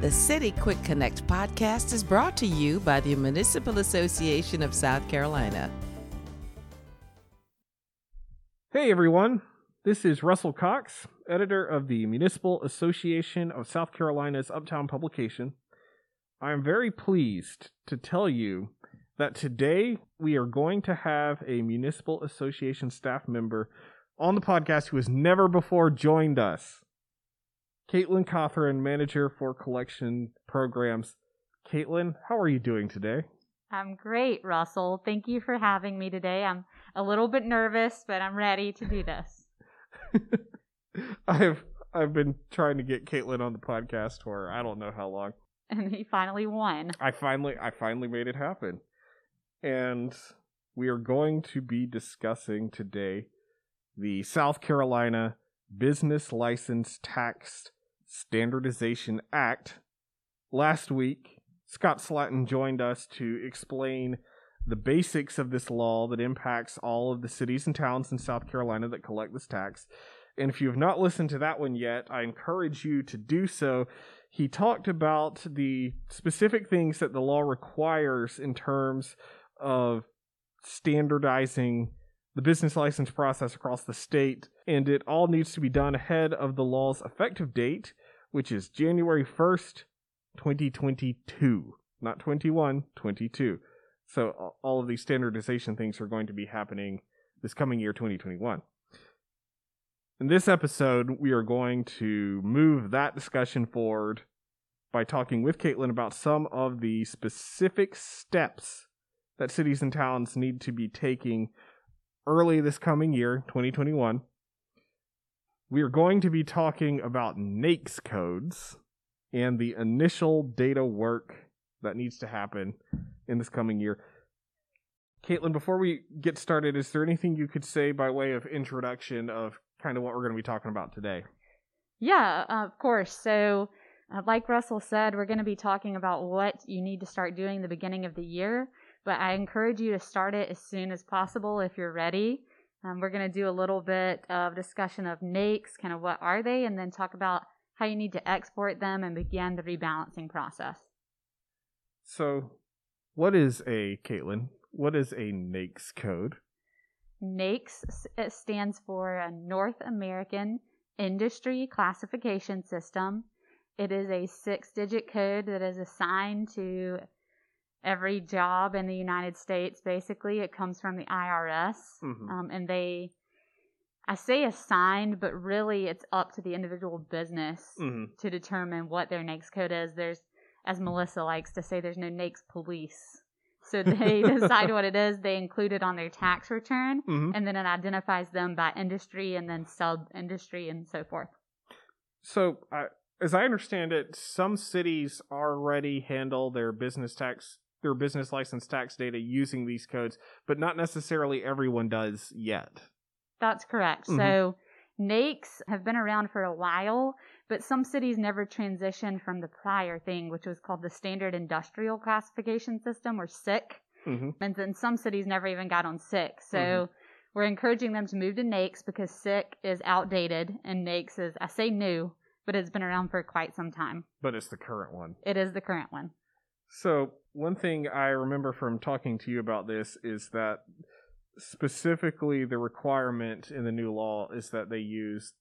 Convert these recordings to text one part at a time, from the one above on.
The City Quick Connect podcast is brought to you by the Municipal Association of South Carolina. Hey everyone, this is Russell Cox, editor of the Municipal Association of South Carolina's Uptown publication. I am very pleased to tell you that today we are going to have a Municipal Association staff member on the podcast who has never before joined us. Caitlin Cothran, manager for collection programs. Caitlin, how are you doing today? I'm great, Russell. Thank you for having me today. I'm a little bit nervous, but I'm ready to do this. I've I've been trying to get Caitlin on the podcast for I don't know how long. And he finally won. I finally I finally made it happen. And we are going to be discussing today the South Carolina Business License Tax Standardization Act. Last week, Scott Slatton joined us to explain the basics of this law that impacts all of the cities and towns in South Carolina that collect this tax. And if you have not listened to that one yet, I encourage you to do so. He talked about the specific things that the law requires in terms of standardizing the business license process across the state, and it all needs to be done ahead of the law's effective date, which is January 1st, 2022. Not 21, 22. So all of these standardization things are going to be happening this coming year, 2021. In this episode, we are going to move that discussion forward by talking with Caitlin about some of the specific steps that cities and towns need to be taking early this coming year, 2021. We are going to be talking about NAICS codes and the initial data work that needs to happen in this coming year. Caitlin, before we get started, is there anything you could say by way of introduction of kind of what we're going to be talking about today? Yeah, of course. So, uh, like Russell said, we're going to be talking about what you need to start doing the beginning of the year but I encourage you to start it as soon as possible if you're ready. Um, we're going to do a little bit of discussion of NAICS, kind of what are they, and then talk about how you need to export them and begin the rebalancing process. So, what is a, Caitlin, what is a NAICS code? NAICS it stands for a North American Industry Classification System. It is a six digit code that is assigned to every job in the United States, basically. It comes from the IRS. Mm-hmm. Um, and they, I say assigned, but really it's up to the individual business mm-hmm. to determine what their NAICS code is. There's, as Melissa likes to say, there's no NAICS police. So they decide what it is, they include it on their tax return, mm-hmm. and then it identifies them by industry and then sub industry and so forth. So, uh, as I understand it, some cities already handle their business tax their business license tax data using these codes, but not necessarily everyone does yet. That's correct. Mm-hmm. So NAICS have been around for a while, but some cities never transitioned from the prior thing, which was called the Standard Industrial Classification System, or SIC. Mm-hmm. And then some cities never even got on SIC. So mm-hmm. we're encouraging them to move to NAICS because SIC is outdated and NAICS is, I say new, but it's been around for quite some time. But it's the current one. It is the current one. So, one thing I remember from talking to you about this is that specifically the requirement in the new law is that they use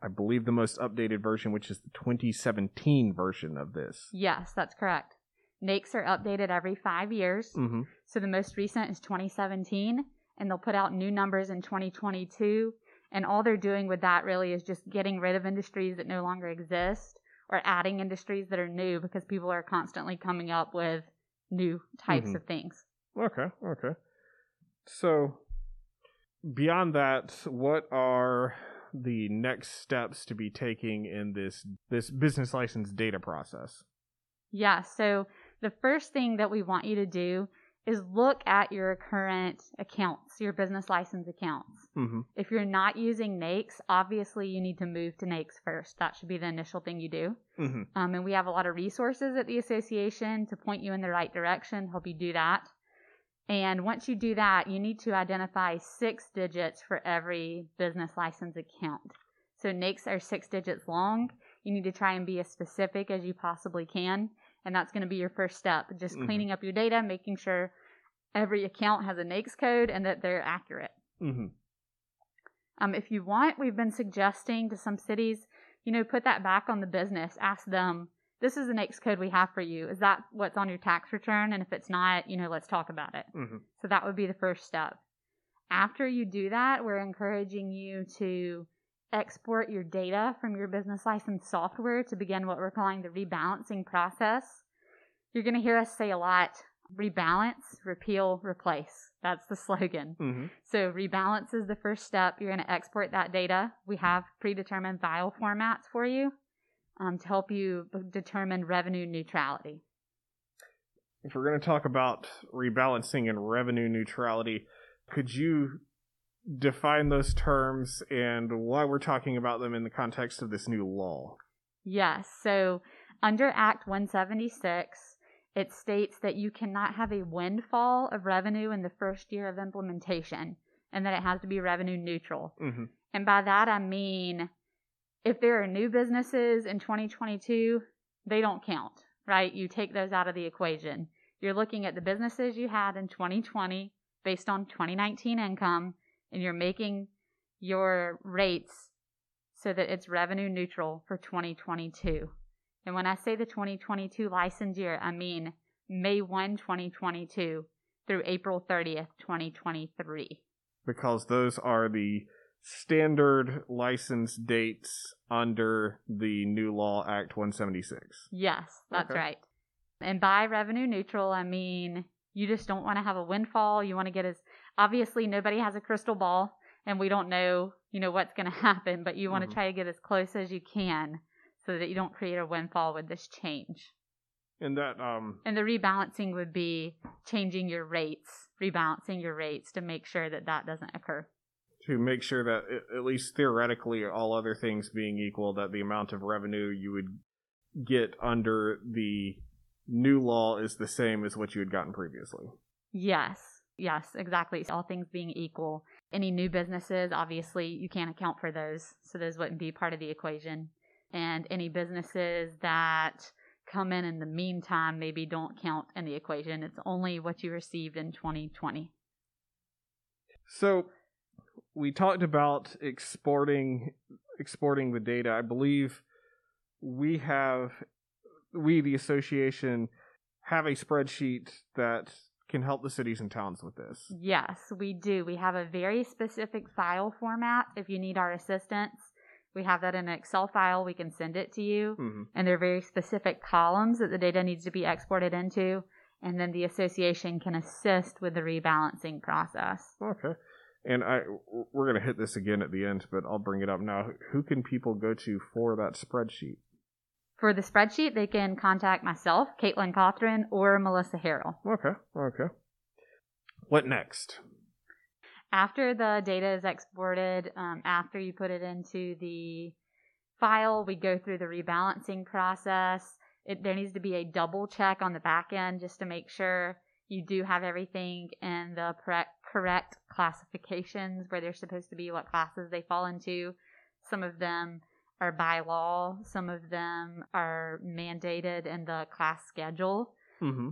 I believe the most updated version, which is the 2017 version of this. Yes, that's correct. NAICS are updated every five years. Mm-hmm. So the most recent is 2017, and they'll put out new numbers in 2022. And all they're doing with that really is just getting rid of industries that no longer exist or adding industries that are new because people are constantly coming up with new types mm-hmm. of things. Okay, okay. So beyond that, what are the next steps to be taking in this this business license data process? Yeah, so the first thing that we want you to do is look at your current accounts, your business license accounts. Mm-hmm. If you're not using NAICS, obviously you need to move to NAICS first. That should be the initial thing you do. Mm-hmm. Um, and we have a lot of resources at the association to point you in the right direction, help you do that. And once you do that, you need to identify six digits for every business license account. So NAICS are six digits long, you need to try and be as specific as you possibly can. And that's going to be your first step. Just Mhm. cleaning up your data, making sure every account has a NAICS code and that they're accurate. Mm-hmm. Um, if you want, we've been suggesting to some cities, you know, put that back on the business. Ask them, this is the NAICS code we have for you. Is that what's on your tax return? And if it's not, you know, let's talk about it. Mm-hmm. So that would be the first step. After you do that, we're encouraging you to export your data from your business license software to begin what we're calling the rebalancing process. You're going to hear us say a lot rebalance, repeal, replace. That's the slogan. Mm-hmm. So rebalance is the first step. You're going to export that data. We have predetermined file formats for you um, to help you determine revenue neutrality. If we're going to talk about rebalancing and revenue neutrality, could you define those terms and why we're talking about them in the context of this new law? Yes. So under Act 176, it states that you cannot have a windfall of revenue in the first year of implementation and that it has to be revenue neutral. Mm-hmm. And by that, I mean if there are new businesses in 2022, they don't count, right? You take those out of the equation. You're looking at the businesses you had in 2020 based on 2019 income, and you're making your rates so that it's revenue neutral for 2022. And when I say the 2022 license year, I mean May 1, 2022 through April 30th, 2023. Because those are the standard license dates under the new law Act 176. Yes, that's Okay. right. And by revenue neutral, I mean you just don't want to have a windfall. You want to get as obviously nobody has a crystal ball and we don't know, you know, what's going to happen, but you want to try to get as close as you can so that you don't create a windfall with this change. And that um And the rebalancing would be changing your rates, rebalancing your rates to make sure that that doesn't occur. to make sure that at least theoretically all other things being equal that the amount of revenue you would get under the new law is the same as what you had gotten previously. Yes, yes, exactly. All things being equal. Any new businesses, obviously, you can't account for those, so those wouldn't be part of the equation. And any businesses that come in in the meantime maybe don't count in the equation. It's only what you received in 2020. So we talked about exporting exporting the data. I believe we have we the association have a spreadsheet that can help the cities and towns with this. Yes, we do. We have a very specific file format if you need our assistance. We have that in an Excel file. We can send it to you. hmm and there are very specific columns that the data needs to be exported into, and then the association can assist with the rebalancing process. Okay. And I we're going to hit this again at the end, but I'll bring it up now. Who can people go to for that spreadsheet? For the spreadsheet, they can contact myself, Caitlin Cothran, or Melissa Harrell. Okay. Okay. What next? After the data is exported, um, after you put it into the file, we go through the rebalancing process. It, there needs to be a double check on the back end just to make sure you do have everything in the correct, correct classifications where they're supposed to be, what classes they fall into. Some of them are by law, some of them are mandated in the class schedule Mm-hmm.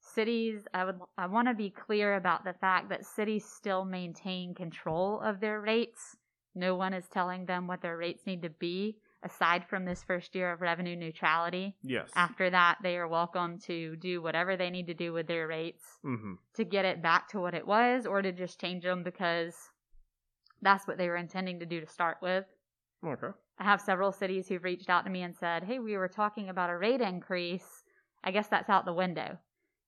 cities i would i want to be clear about the fact that cities still maintain control of their rates no one is telling them what their rates need to be aside from this first year of revenue neutrality Yes. after that they are welcome to do whatever they need to do with their rates Mm-hmm. to get it back to what it was or to just change them because that's what they were intending to do to start with Okay. I have several cities who've reached out to me and said, Hey, we were talking about a rate increase. I guess that's out the window.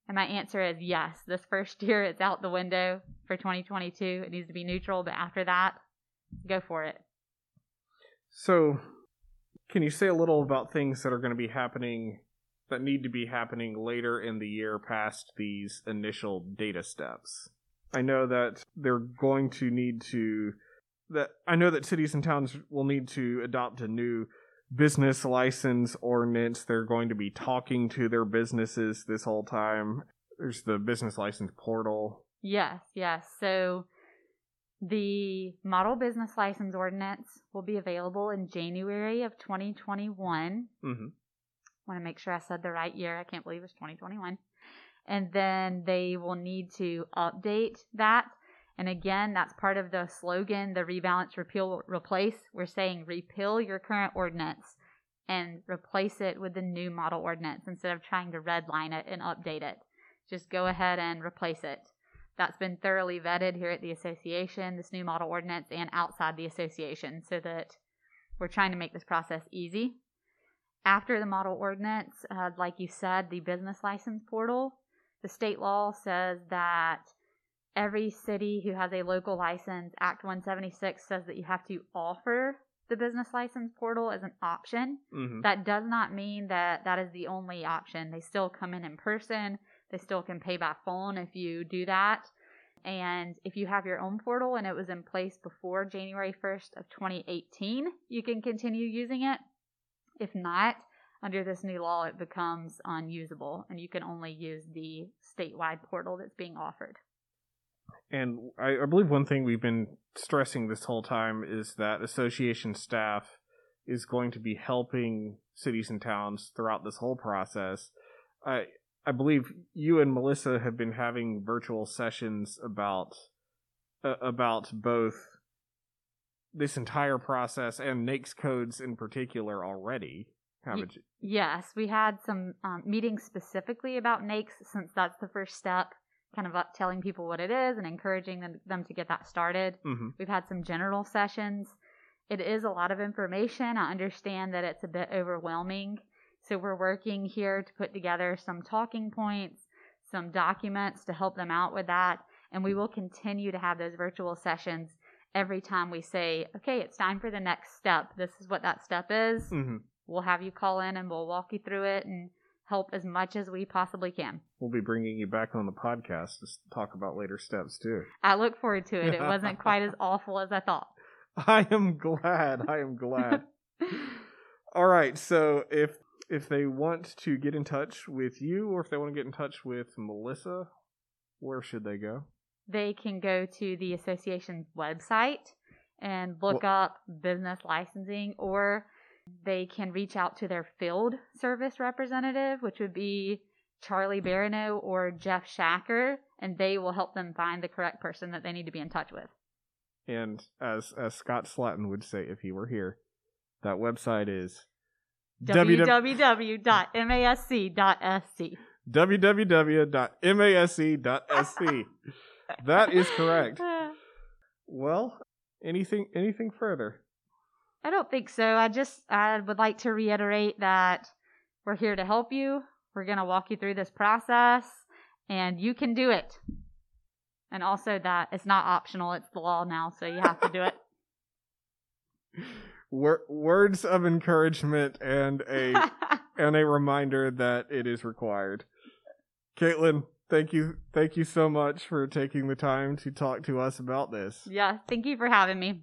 And my answer is yes. This first year, it's out the window for 2022. It needs to be neutral, but after that, go for it. So, can you say a little about things that are going to be happening that need to be happening later in the year past these initial data steps? I know that they're going to need to that I know that cities and towns will need to adopt a new business license ordinance. They're going to be talking to their businesses this whole time. There's the business license portal. Yes, yes. So The model business license ordinance will be available in January of 2021. Mm-hmm. Want to make sure I said the right year. I can't believe it's 2021. And then they will need to update that. And again, that's part of the slogan, the rebalance, repeal, replace. We're saying repeal your current ordinance and replace it with the new model ordinance instead of trying to redline it and update it. Just go ahead and replace it. That's been thoroughly vetted here at the association, this new model ordinance, and outside the association, so that we're trying to make this process easy. After the model ordinance, uh, like you said, the business license portal, the state law says that every city who has a local license, Act 176 says that you have to offer the business license portal as an option. Mm-hmm. That does not mean that that is the only option. They still come in in person. They still can pay by phone if you do that. And if you have your own portal and it was in place before January 1st of 2018, you can continue using it. If not, under this new law, it becomes unusable and you can only use the statewide portal that's being offered. And I, I believe one thing we've been stressing this whole time is that association staff is going to be helping cities and towns throughout this whole process. I I believe you and Melissa have been having virtual sessions about uh, about both this entire process and NAICS codes in particular already. Haven't you? Yes, we had some um, meetings specifically about NAICS since that's the first step, kind of telling people what it is and encouraging them, them to get that started. Mm-hmm. We've had some general sessions. It is a lot of information. I understand that it's a bit overwhelming. So we're working here to put together some talking points, some documents to help them out with that. And we will continue to have those virtual sessions every time we say, okay, it's time for the next step. This is what that step is. Mm-hmm. We'll have you call in and we'll walk you through it and help as much as we possibly can. We'll be bringing you back on the podcast to talk about later steps too. I look forward to it. It wasn't quite as awful as I thought. I am glad. I am glad. All right. So if if they want to get in touch with you, or if they want to get in touch with Melissa, where should they go? they can go to the association's website and look up business licensing, or they can reach out to their field service representative, which would be Charlie Barrineau or Jeff Shacker, and they will help them find the correct person that they need to be in touch with. And as as Scott Slatton would say if he were here, that website is www.masc.sc. www.masc.sc. that is correct. Well, anything anything further? I don't think so. I just I would like to reiterate that we're here to help you. We're going to walk you through this process and you can do it. And also that it's not optional, it's the law now, so you have to do it. Wor- words of encouragement and a and a reminder that it is required. Caitlin, thank you thank you so much for taking the time to talk to us about this. yeah, thank you for having me.